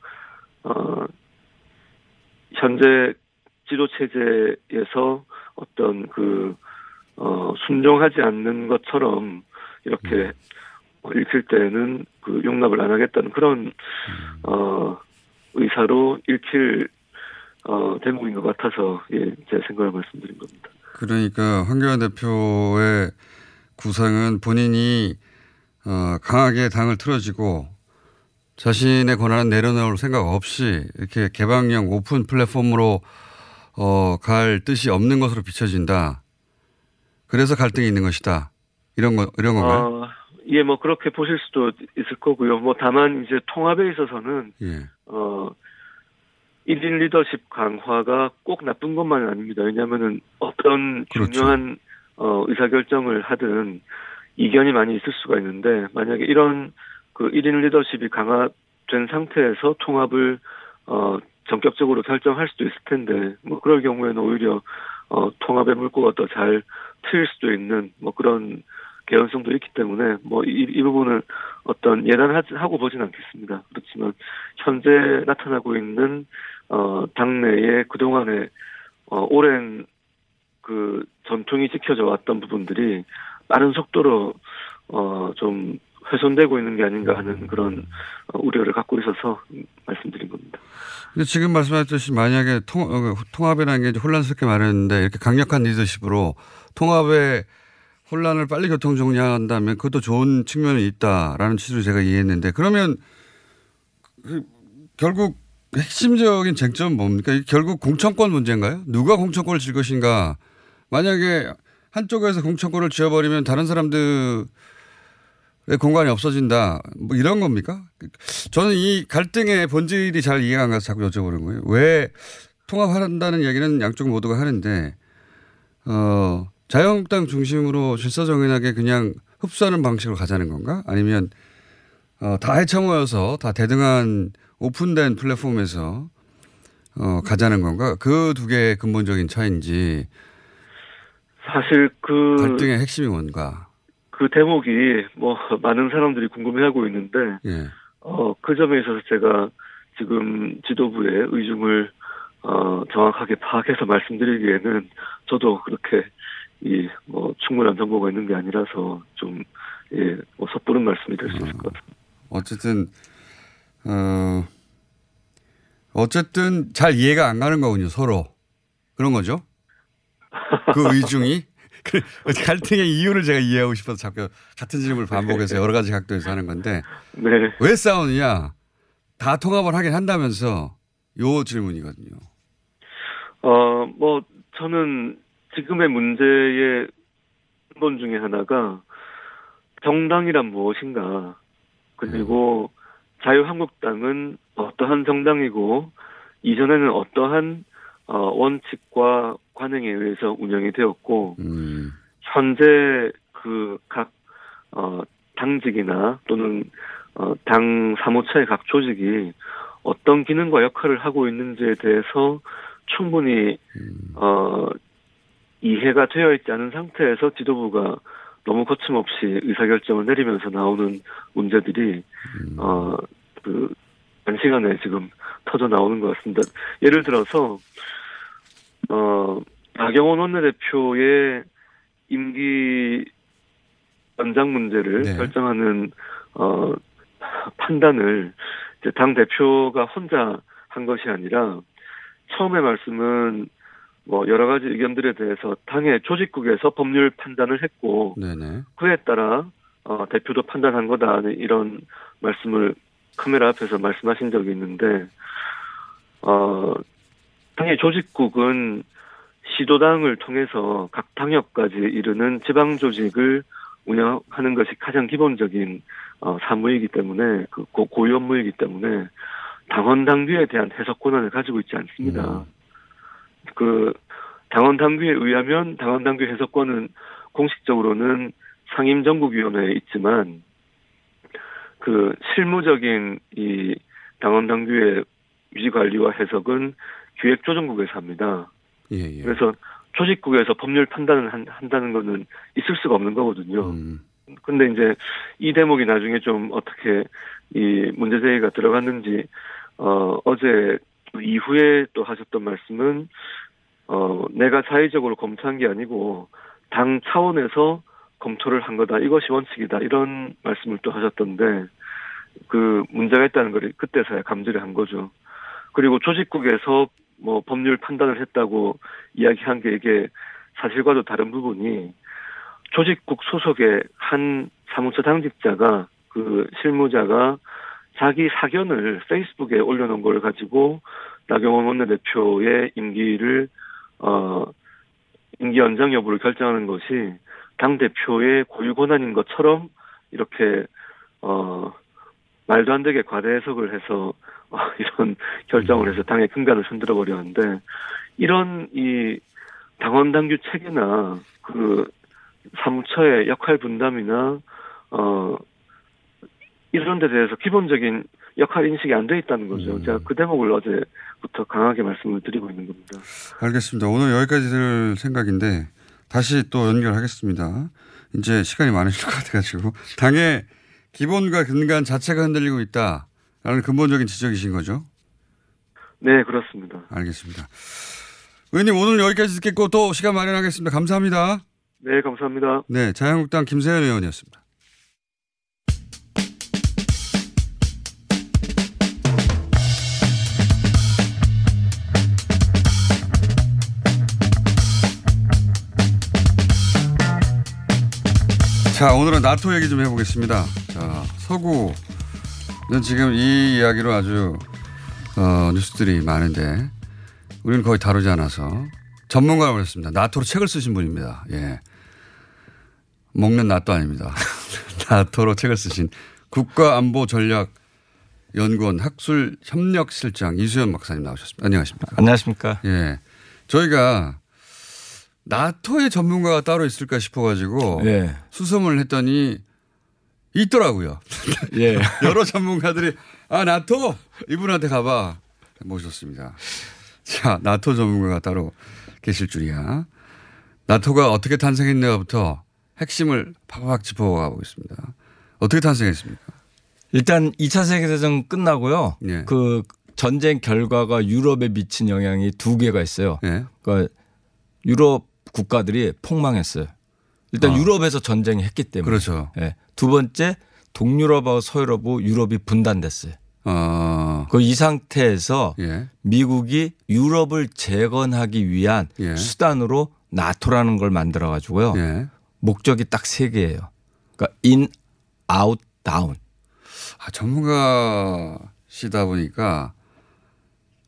어, 현재 지도체제에서 어떤 그, 어, 순종하지 않는 것처럼 이렇게 음. 읽힐 때는 그 용납을 안 하겠다는 그런, 음. 어, 의사로 읽힐 어, 대목인 것 같아서 예, 제 생각을 말씀드린 겁니다. 그러니까 황교안 대표의 구상은 본인이 어, 강하게 당을 틀어지고 자신의 권한을 내려놓을 생각 없이 이렇게 개방형 오픈 플랫폼으로 어, 갈 뜻이 없는 것으로 비춰진다. 그래서 갈등이 있는 것이다. 이런 거 이런 건가요? 어, 예, 뭐 그렇게 보실 수도 있을 거고요. 뭐 다만 이제 통합에 있어서는 예. 어 1인 리더십 강화가 꼭 나쁜 것만은 아닙니다. 왜냐하면은 어떤 그렇죠. 중요한 어 의사결정을 하든 이견이 많이 있을 수가 있는데 만약에 이런 그 1인 리더십이 강화된 상태에서 통합을 어 전격적으로 결정할 수도 있을 텐데 뭐 그럴 경우에는 오히려 어 통합의 물꼬가 더 잘 트일 수도 있는 뭐 그런 개연성도 있기 때문에 뭐이 이 부분은 어떤 예단하고 보진 않겠습니다. 그렇지만 현재 나타나고 있는 어 당내의 그동안의 어 오랜 그 전통이 지켜져 왔던 부분들이 빠른 속도로 어좀 훼손되고 있는 게 아닌가 하는 그런 어, 우려를 갖고 있어서 말씀드린 겁니다. 근데 지금 말씀하셨듯이 만약에 통, 어, 통합이라는 게 혼란스럽게 말했는데 이렇게 강력한 리더십으로 통합의 혼란을 빨리 교통 정리한다면 그것도 좋은 측면이 있다라는 취지로 제가 이해했는데 그러면 그 결국 핵심적인 쟁점은 뭡니까? 결국 공천권 문제인가요? 누가 공천권을 질 것인가? 만약에 한쪽에서 공천권을 쥐어버리면 다른 사람들의 공간이 없어진다. 뭐 이런 겁니까? 저는 이 갈등의 본질이 잘 이해가 안 가서 자꾸 여쭤보는 거예요. 왜 통합한다는 얘기는 양쪽 모두가 하는데, 어, 자유한국당 중심으로 질서정연하게 그냥 흡수하는 방식으로 가자는 건가? 아니면, 어, 다 해쳐모여서 다 대등한 오픈된 플랫폼에서 어, 가자는 건가? 그 두 개의 근본적인 차이인지. 사실 그 갈등의 핵심이 뭔가. 그 대목이 뭐 많은 사람들이 궁금해하고 있는데 예. 어, 그 점에 있어서 제가 지금 지도부의 의중을 어, 정확하게 파악해서 말씀드리기에는 저도 그렇게 이 뭐 충분한 정보가 있는 게 아니라서 좀 예, 뭐 섣부른 말씀이 될 수 있을 것 같습니다. 어쨌든 어 어쨌든 잘 이해가 안 가는 거군요 서로 그런 거죠. 그 의중이 그 갈등의 이유를 제가 이해하고 싶어서 자꾸 같은 질문을 반복해서 여러 가지 각도에서 하는 건데 네. 왜 싸우느냐 다 통합을 하긴 한다면서 요 질문이거든요. 어, 뭐, 저는 지금의 문제의 근본 중에 하나가 정당이란 무엇인가, 그리고 자유한국당은 어떠한 정당이고, 이전에는 어떠한 어, 원칙과 관행에 의해서 운영이 되었고, 현재 그 각, 어, 당직이나 또는 어, 당 사무처의 각 조직이 어떤 기능과 역할을 하고 있는지에 대해서 충분히 어 이해가 되어 있지 않은 상태에서 지도부가 너무 거침없이 의사결정을 내리면서 나오는 문제들이 어그 단시간에 지금 터져 나오는 것 같습니다. 예를 들어서 어 나경원 원내대표의 임기 연장 문제를 결정하는 어 판단을 이제 당 대표가 혼자 한 것이 아니라 처음에 말씀은 뭐 여러 가지 의견들에 대해서 당의 조직국에서 법률 판단을 했고 네네. 그에 따라 어, 대표도 판단한 거다 이런 말씀을 카메라 앞에서 말씀하신 적이 있는데 어, 당의 조직국은 시도당을 통해서 각 당역까지 이르는 지방 조직을 운영하는 것이 가장 기본적인 어, 사무이기 때문에 그 고, 고유 업무이기 때문에 당원 당규에 대한 해석 권한을 가지고 있지 않습니다. 그 당원 당규에 의하면 당원 당규 해석권은 공식적으로는 상임정국위원회에 있지만 그 실무적인 이 당원 당규의 유지 관리와 해석은 기획조정국에서 합니다. 예, 예. 그래서 조직국에서 법률 판단을 한, 한다는 거는 있을 수가 없는 거거든요. 음. 근데 이제 이 대목이 나중에 좀 어떻게 이 문제 제기가 들어갔는지 어 어제 이후에 또 하셨던 말씀은 어 내가 사회적으로 검토한 게 아니고 당 차원에서 검토를 한 거다 이것이 원칙이다 이런 말씀을 또 하셨던데 그 문제가 있다는 걸 그때서야 감지를 한 거죠. 그리고 조직국에서 뭐 법률 판단을 했다고 이야기한 게 이게 사실과도 다른 부분이 조직국 소속의 한 사무처 당직자가 그 실무자가 자기 사견을 페이스북에 올려놓은 걸 가지고 나경원 원내대표의 임기를 어 임기 연장 여부를 결정하는 것이 당 대표의 고유 권한인 것처럼 이렇게 어 말도 안 되게 과대 해석을 해서 어, 이런 결정을 해서 당의 근간을 흔들어 버렸는데 이런 이 당원 당규 체계나 그 사무처의 역할 분담이나 어 이런 데 대해서 기본적인 역할 인식이 안 돼 있다는 거죠. 제가 그 대목을 어제부터 강하게 말씀을 드리고 있는 겁니다. 알겠습니다. 오늘 여기까지 들 생각인데 다시 또 연결하겠습니다. 이제 시간이 많으실 것 같아가지고 당의 기본과 근간 자체가 흔들리고 있다라는 근본적인 지적이신 거죠? 네, 그렇습니다. 알겠습니다. 의원님 오늘 여기까지 듣겠고 또 시간 마련하겠습니다. 감사합니다. 네, 감사합니다. 네, 자유한국당 김세현 의원이었습니다. 자, 오늘은 나토 얘기 좀 해보겠습니다. 자, 서구는 지금 이 이야기로 아주 어, 뉴스들이 많은데 우리는 거의 다루지 않아서 전문가를 모셨습니다. 나토로 책을 쓰신 분입니다. 예. 먹는 나토 아닙니다. 나토로 책을 쓰신 국가안보전략 연구원 학술협력실장 이수연 박사님 나오셨습니다. 안녕하십니까. 안녕하십니까. 예. 저희가 나토의 전문가가 따로 있을까 싶어가지고 예. 수소문을 했더니 있더라고요. 예. 여러 전문가들이 아 나토 이분한테 가봐 모셨습니다. 자 나토 전문가가 따로 계실 줄이야. 나토가 어떻게 탄생했냐부터 핵심을 팍팍 짚어가 보겠습니다. 어떻게 탄생했습니까? 일단 2차 세계대전 끝나고요. 예. 그 전쟁 결과가 유럽에 미친 영향이 두 개가 있어요. 예. 그러니까 유럽 국가들이 폭망했어요. 일단 아. 유럽에서 전쟁이 했기 때문에. 그렇죠. 예. 두 번째 동유럽하고 서유럽하고 유럽이 분단됐어요. 어. 그이 상태에서 예. 미국이 유럽을 재건하기 위한 예. 수단으로 나토라는 걸 만들어 가지고요. 예. 목적이 딱 세 개예요. 그러니까 in, out, down. 아, 전문가시다 보니까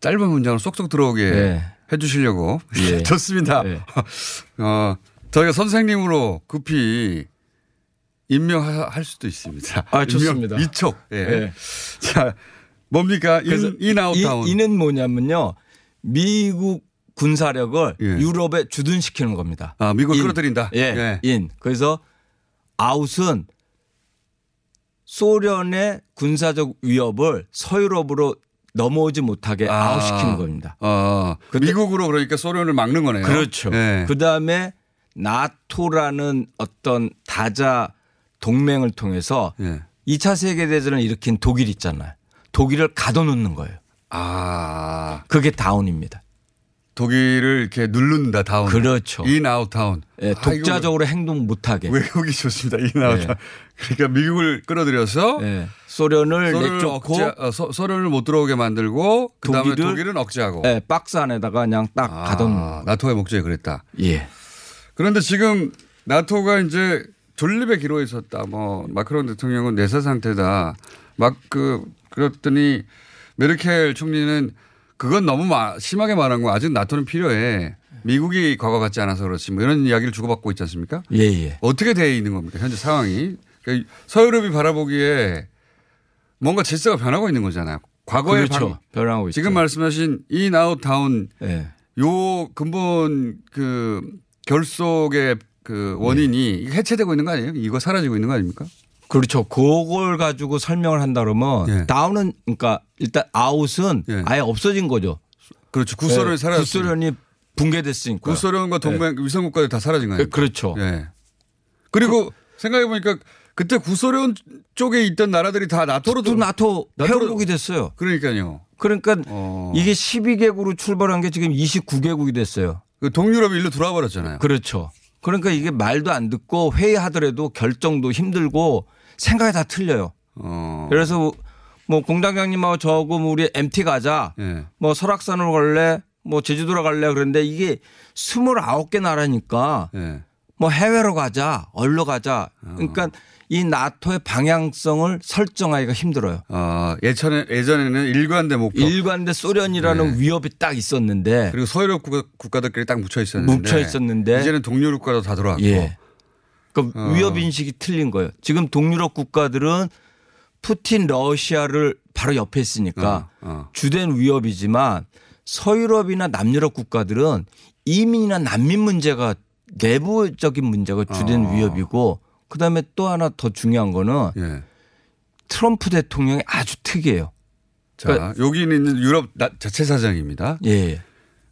짧은 문장으로 쏙쏙 들어오게 네. 해 주시려고 예. 좋습니다. 네. 어, 저희가 선생님으로 급히 임명할 수도 있습니다. 아, 좋습니다. 위촉. 예. 예. 자, 뭡니까? in, in, out, 이- down. in은 뭐냐면요. 미국 군사력을 예. 유럽에 주둔시키는 겁니다. 아, 미국을 in. 끌어들인다? 예, 예. in. 그래서 아웃은 소련의 군사적 위협을 서유럽으로 넘어오지 못하게 아. out시키는 겁니다. 어, 미국으로 그러니까 소련을 막는 거네요. 그렇죠. 예. 그 다음에 나토라는 어떤 다자 동맹을 통해서 예. 2차 세계대전을 일으킨 독일 있잖아요. 독일을 가둬놓는 거예요. 아. 그게 down입니다. 독일을 이렇게 누른다, down. 그렇죠. in, out, down. 예, 아, 독자적으로 행동 못하게. 외우기 좋습니다. in, out, 예. 그러니까 미국을 끌어들여서 예, 소련을 내쫓고 억제, 어, 소, 소련을 못 들어오게 만들고 그다음에 독일을- 독일은 억제하고. 예, 박스 안에다가 그냥 딱 아, 가둬놓는. 나토의 목적이 그랬다. 예. 그런데 지금 나토가 이제 존립의 기로에 있었다. 뭐 마크론 대통령은 내사 상태다. 막 그 그랬더니 메르켈 총리는 그건 너무 마- 심하게 말한 거 아직 나토는 필요해. 미국이 과거 같지 않아서 그렇지 뭐 이런 이야기를 주고받고 있지 않습니까? 예, 예. 어떻게 돼 있는 겁니까? 현재 상황이. 그러니까 서유럽이 바라보기에 뭔가 질서가 변하고 있는 거잖아요. 과거에 그렇죠. 방- 변하고 있죠. 지금 말씀하신 in out down 예. 요 근본 그 결속의 그 원인이 이게 해체되고 있는 거 아니에요? 이거 사라지고 있는 거 아닙니까? 그렇죠. 그걸 가지고 설명을 한다 그러면 예. down은 그러니까 일단 아웃은 아예 없어진 거죠. 그렇죠. 구소련이 예, 사라졌어요. 구소련이 붕괴됐으니까. 구소련과 동맹 위성 국가들 다 사라진 거 아니에요? 그렇죠. 예. 그리고 생각해 보니까 그때 구소련 쪽에 있던 나라들이 다 나토로 또 나토 회원국이 됐어요. 그러니까요. 그러니까 어. 이게 12개국으로 출발한 게 지금 29개국이 됐어요. 그 동유럽이 일로 돌아와 버렸잖아요. 그렇죠. 그러니까 이게 말도 안 듣고 회의하더라도 결정도 힘들고 생각이 다 틀려요. 어. 그래서 뭐 공장장님하고 저하고 뭐 우리 MT 가자. 예. 뭐 설악산으로 갈래? 뭐 제주도로 갈래? 그런데 이게 29개 나라니까 예. 뭐 해외로 가자. 얼로 가자. 어. 그러니까 이 나토의 방향성을 설정하기가 힘들어요. 어, 예전에 예전에는 일관된 목표. 일관된 소련이라는 네. 위협이 딱 있었는데 그리고 서유럽 국가, 국가들끼리 딱 묻혀 있었는데 묻혀 있었는데 이제는 동유럽 국가도 다 들어왔고 예. 그러니까 어. 위협 인식이 틀린 거예요. 지금 동유럽 국가들은 푸틴 러시아를 바로 옆에 있으니까 어, 어. 주된 위협이지만 서유럽이나 남유럽 국가들은 이민이나 난민 문제가 내부적인 문제가 주된 어. 위협이고 그다음에 또 하나 더 중요한 거는 예. 트럼프 대통령이 아주 특이해요. 자, 여기 있는 유럽 나- 자체 사정입니다. 예.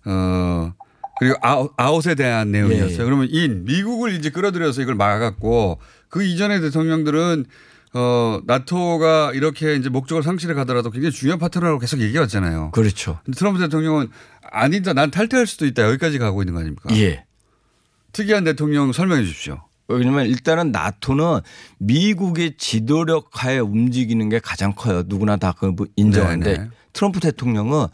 어, 그리고 아웃, 아웃에 대한 내용이었어요. 예, 예. 그러면 in 미국을 이제 끌어들여서 이걸 막았고 그 이전의 대통령들은 어 나토가 이렇게 이제 목적을 상실해 가더라도 굉장히 중요한 파트너라고 계속 얘기해왔잖아요. 그렇죠. 트럼프 대통령은 아니다, 난 탈퇴할 수도 있다 여기까지 가고 있는 거 아닙니까? 예. 특이한 대통령 설명해 주십시오. 왜냐면 일단은 나토는 미국의 지도력 하에 움직이는 게 가장 커요. 누구나 다 그 인정하는데 네네. 트럼프 대통령은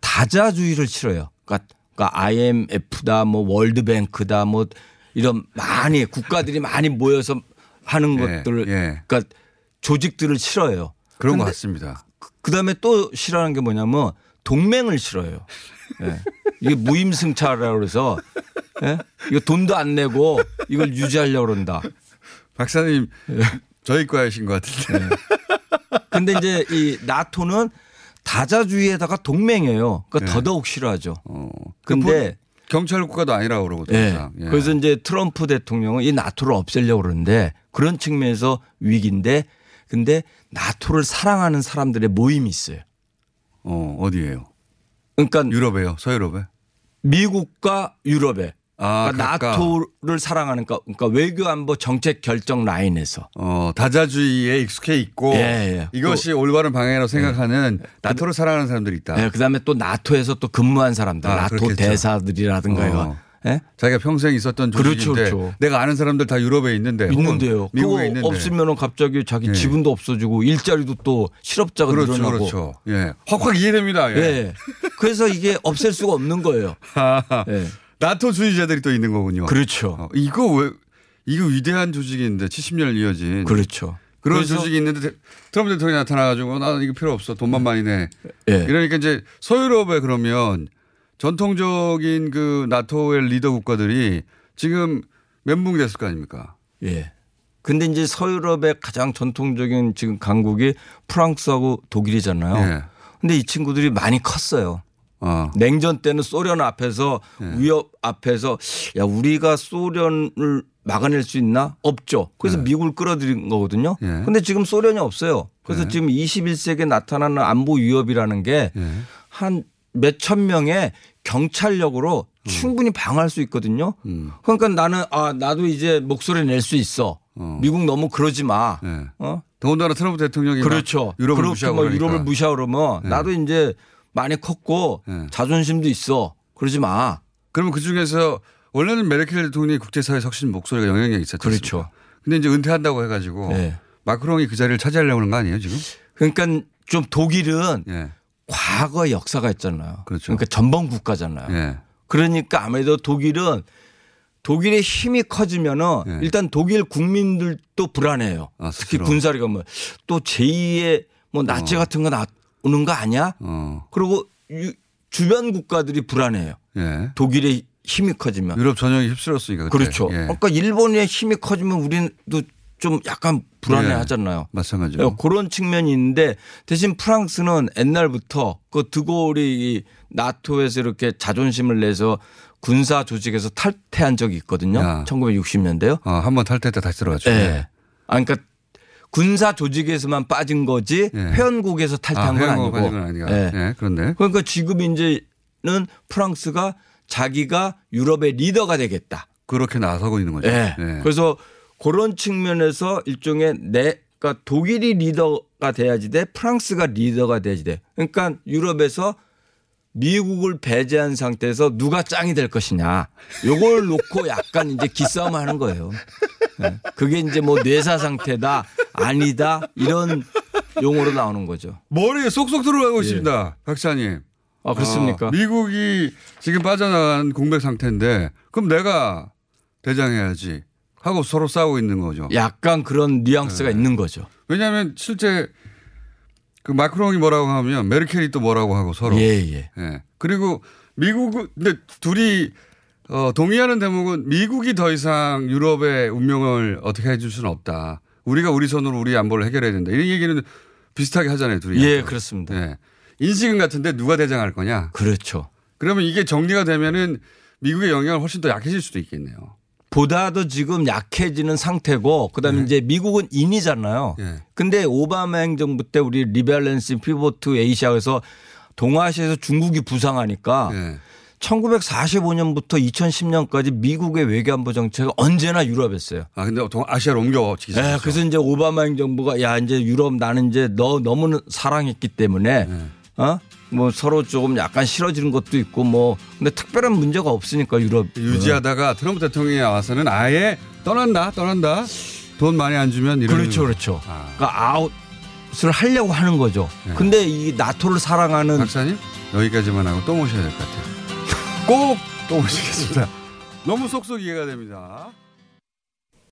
다자주의를 싫어요. 그러니까, 그러니까 IMF다 뭐 월드뱅크다 뭐 이런 많이 국가들이 많이 모여서 하는 예, 것들을 예. 그러니까 조직들을 싫어해요. 그런 것 같습니다. 그 다음에 또 싫어하는 게 뭐냐면 동맹을 싫어해요. 예. 이게 무임승차라고 그래서 예? 이거 돈도 안 내고 이걸 유지하려고 그런다. 박사님 예. 저희 과이신 것 같은데. 근데 이제 이 나토는 다자주의에다가 동맹이에요. 그러니까 네. 더더욱 싫어하죠. 근데 근데 경찰 국가도 아니라고 그러거든요. 예. 예. 그래서 이제 트럼프 대통령은 이 나토를 없애려고 그러는데 그런 측면에서 위기인데 근데 나토를 사랑하는 사람들의 모임이 있어요. 어, 어디예요? 그러니까 유럽에요. 서유럽에. 미국과 유럽에 아, 그러니까. 나토를 사랑하는 거- 그러니까 외교 안보 정책 결정 라인에서 어, 다자주의에 익숙해 있고 예, 예. 이것이 올바른 방향이라고 생각하는 나토를 사랑하는 사람들이 있다. 예, 그다음에 또 나토에서 또 근무한 사람들 아, 나토 그렇겠죠. 대사들이라든가 이거 어. 예? 자기가 평생 있었던 그렇죠, 조직인데 그렇죠. 내가 아는 사람들 다 유럽에 있는데 있는데요. 미국에 있는데 없으면은 갑자기 자기 예. 지분도 없어지고 일자리도 또 실업자가 그렇죠, 늘어나고. 그렇죠. 예, 확확 이해됩니다. 예. 예. 그래서 이게 없앨 수가 없는 거예요. 예. 나토 주의자들이 또 있는 거군요. 그렇죠. 어, 이거 왜 이거 위대한 조직인데 70년 이어진 그렇죠. 그런 조직이 있는데 대- 트럼프 대통령이 나타나가지고 나 이거 필요 없어 돈만 많이 내. 예. 이러니까 이제 서유럽에 그러면 전통적인 그 나토의 리더 국가들이 지금 멘붕이 됐을 거 아닙니까? 예. 근데 이제 서유럽의 가장 전통적인 지금 강국이 프랑스하고 독일이잖아요. 예. 근데 이 친구들이 많이 컸어요. 냉전 때는 소련 앞에서 예. 위협 앞에서 야 우리가 소련을 막아낼 수 있나? 없죠. 그래서 예. 미국을 끌어들인 거거든요. 근데 지금 소련이 없어요. 그래서 예. 지금 21세기에 나타나는 안보 위협이라는 게 한 몇천 명의 경찰력으로 음. 충분히 방어할 수 있거든요. 그러니까 나는 아 나도 이제 목소리 낼 수 있어. 미국 너무 그러지 마. 어? 더군다나 트럼프 대통령이 그렇죠. 막 유럽을 무시하고 뭐 그러니까. 유럽을 무시하고 그러면 네. 나도 이제 많이 컸고 자존심도 있어. 그러지 마. 그러면 그 중에서 원래는 메르켈 대통령이 국제사회 혁신 목소리가 영향력이 있었죠. 그렇죠. 근데 이제 은퇴한다고 해가지고 네. 마크롱이 그 자리를 차지하려고 하는 거 아니에요 지금? 그러니까 좀 독일은 예. 과거 역사가 있잖아요. 그렇죠. 그러니까 전범 국가잖아요. 예. 그러니까 아무래도 독일은 독일의 힘이 커지면은 일단 독일 국민들도 불안해요. 특히 예. 스스로. 군사력가 뭐또 제2의 뭐 나치 같은 거나 오는 거 아니야? 어. 그리고 유- 주변 국가들이 불안해요. 예. 독일의 힘이 커지면. 유럽 전역이 휩쓸었으니까. 그때. 그렇죠. 예. 그러니까 일본의 힘이 커지면 우리도 좀 약간 불안해 예. 하잖아요. 마찬가지로. 어, 그런 측면이 있는데 대신 프랑스는 옛날부터 그 드골이 이 나토에서 이렇게 자존심을 내서 군사 조직에서 탈퇴한 적이 있거든요. 야. 1960년대요. 어, 한번 탈퇴 때 다시 들어갔죠. 예. 아, 그러니까 군사 조직에서만 빠진 거지 회원국에서 탈퇴한 아니고. 빠진 건 아니가. 예. 예, 그런데 그러니까 지금 이제는 프랑스가 자기가 유럽의 리더가 되겠다. 그렇게 나서고 있는 거죠. 예. 예. 그래서 그런 측면에서 일종의 내 그러니까 독일이 리더가 돼야지 돼 프랑스가 리더가 돼야지 돼. 그러니까 유럽에서 미국을 배제한 상태에서 누가 짱이 될 것이냐. 요걸 놓고 약간 이제 기싸움 하는 거예요. 예. 그게 이제 뭐 뇌사 상태다 아니다 이런 용어로 나오는 거죠. 머리에 쏙쏙 들어가고 있습니다. 박사님. 아, 그렇습니까? 어, 미국이 지금 빠져나간 공백 상태인데 그럼 내가 대장해야지 하고 서로 싸우고 있는 거죠. 약간 그런 뉘앙스가 있는 거죠. 왜냐하면 실제 그 마크롱이 뭐라고 하면 메르켈이 또 뭐라고 하고 서로. 예, 예. 예. 그리고 미국은 근데 둘이 어, 동의하는 대목은 미국이 더 이상 유럽의 운명을 어떻게 해줄 수는 없다. 우리가 우리 손으로 우리 안보를 해결해야 된다. 이런 얘기는 비슷하게 하잖아요, 둘이. 예, 그렇습니다. 예. 인식은 같은데 누가 대장할 거냐? 그렇죠. 그러면 이게 정리가 되면은 미국의 영향을 훨씬 더 약해질 수도 있겠네요. 보다도 지금 약해지는 상태고 그다음에 이제 미국은 in이잖아요. 예. 근데 오바마 행정부 때 우리 rebalance pivot Asia에서 동아시아에서 중국이 부상하니까 예. 1945년부터 2010년까지 미국의 외교안보 정책은 언제나 유럽이었어요. 아 근데 동- 아시아로 옮겨지기 네, 시작했죠. 그래서 이제 오바마 행정부가 야 이제 유럽 나는 이제 너 너무 사랑했기 때문에 네. 어? 뭐 서로 조금 약간 싫어지는 것도 있고 뭐 근데 특별한 문제가 없으니까 유럽 유지하다가 트럼프 대통령이 와서는 아예 떠난다 떠난다 돈 많이 안 주면 이런 그렇죠, 그렇죠. 그러니까 아웃을 하려고 하는 거죠. 근데 이 나토를 사랑하는 박사님 여기까지만 하고 또 모셔야 될 것 같아요. 꼭또 모시겠습니다. 너무 속속 이해가 됩니다.